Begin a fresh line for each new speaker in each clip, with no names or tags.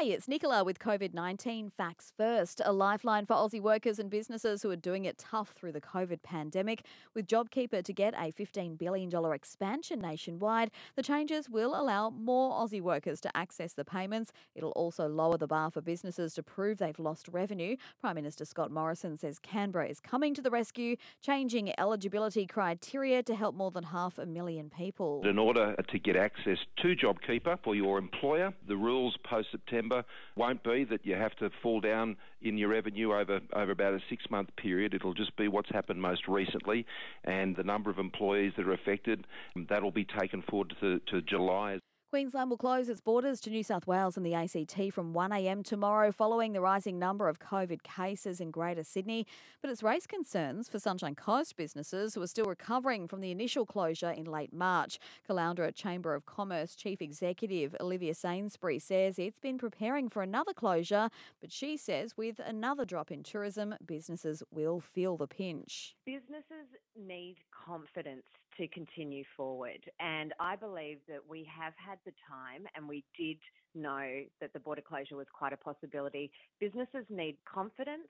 Hey, it's Nicola with COVID 19 Facts First, a lifeline for Aussie workers and businesses who are doing it tough through the COVID pandemic. With JobKeeper to get a $15 billion expansion nationwide, the changes will allow more Aussie workers to access the payments. It'll also lower the bar for businesses to prove they've lost revenue. Prime Minister Scott Morrison says Canberra is coming to the rescue, changing eligibility criteria to help more than half a million people.
In order to get access to JobKeeper for your employer, the rules post September won't be that you have to fall down in your revenue over, over about a six month period. It'll just be what's happened most recently and the number of employees that are affected. That'll be taken forward to, to July.
Queensland will close its borders to New South Wales and the ACT from 1am tomorrow following the rising number of COVID cases in Greater Sydney. But it's raised concerns for Sunshine Coast businesses who are still recovering from the initial closure in late March. Caloundra Chamber of Commerce Chief Executive Olivia Sainsbury says it's been preparing for another closure, but she says with another drop in tourism, businesses will feel the pinch.
Businesses need confidence to continue forward. And I believe that we have had the time and we did know that the border closure was quite a possibility. Businesses need confidence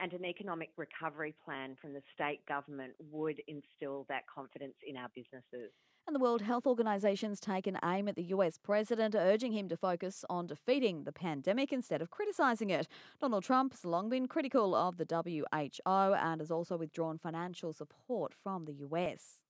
and an economic recovery plan from the state government would instill that confidence in our businesses.
And the World Health Organization's taken aim at the US president, urging him to focus on defeating the pandemic instead of criticising it. Donald Trump's long been critical of the WHO and has also withdrawn financial support from the US.